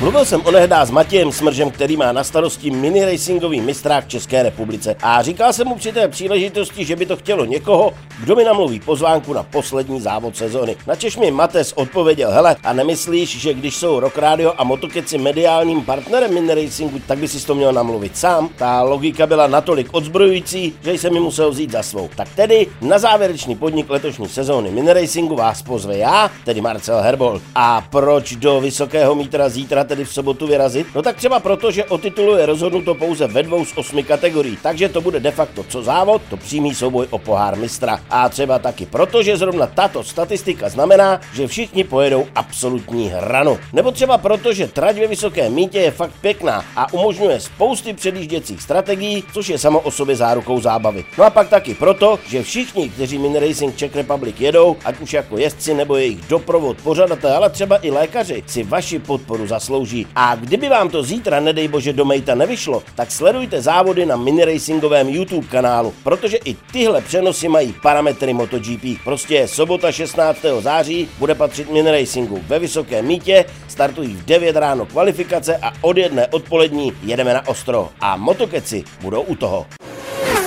Mluvil jsem onehdá s Matějem Smržem, který má na starosti mini racingový mistrák České republice. A říkal jsem mu při té příležitosti, že by to chtělo někoho, kdo mi namluví pozvánku na poslední závod sezony. Načež mi Mates odpověděl, hele, a nemyslíš, že když jsou Rock Radio a Motokeci mediálním partnerem mini racingu, tak by si to měl namluvit sám? Ta logika byla natolik odzbrojující, že jsem mi musel vzít za svou. Tak tedy na závěrečný podnik letošní sezóny mini racingu vás pozve já, tedy Marcel Herbol. A proč do Vysokého mítra zítra tedy v sobotu vyrazit? No tak třeba proto, že o titulu je rozhodnuto pouze ve dvou z osmi kategorií, takže to bude de facto co závod, to přímý souboj o pohár mistra. A třeba taky proto, že zrovna tato statistika znamená, že všichni pojedou absolutní hranu. Nebo třeba proto, že trať ve Vysokém mítě je fakt pěkná a umožňuje spousty předjížděcích strategií, což je samo o sobě zárukou zábavy. No a pak taky proto, že všichni, kteří Mini Racing Czech Republic jedou, ať už jako jezdci nebo jejich doprovod, pořadatel, ale třeba i lékaři, si vaši podporu zaslouží zaslouží. A kdyby vám to zítra, nedej bože, do Mejta nevyšlo, tak sledujte závody na mini racingovém YouTube kanálu, protože i tyhle přenosy mají parametry MotoGP. Prostě sobota 16. září bude patřit mini racingu ve Vysokém mítě, startují v 9 ráno kvalifikace a od jedné odpolední jedeme na ostro. A motokeci budou u toho.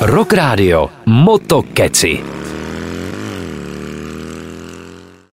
Rock Radio Motokeci.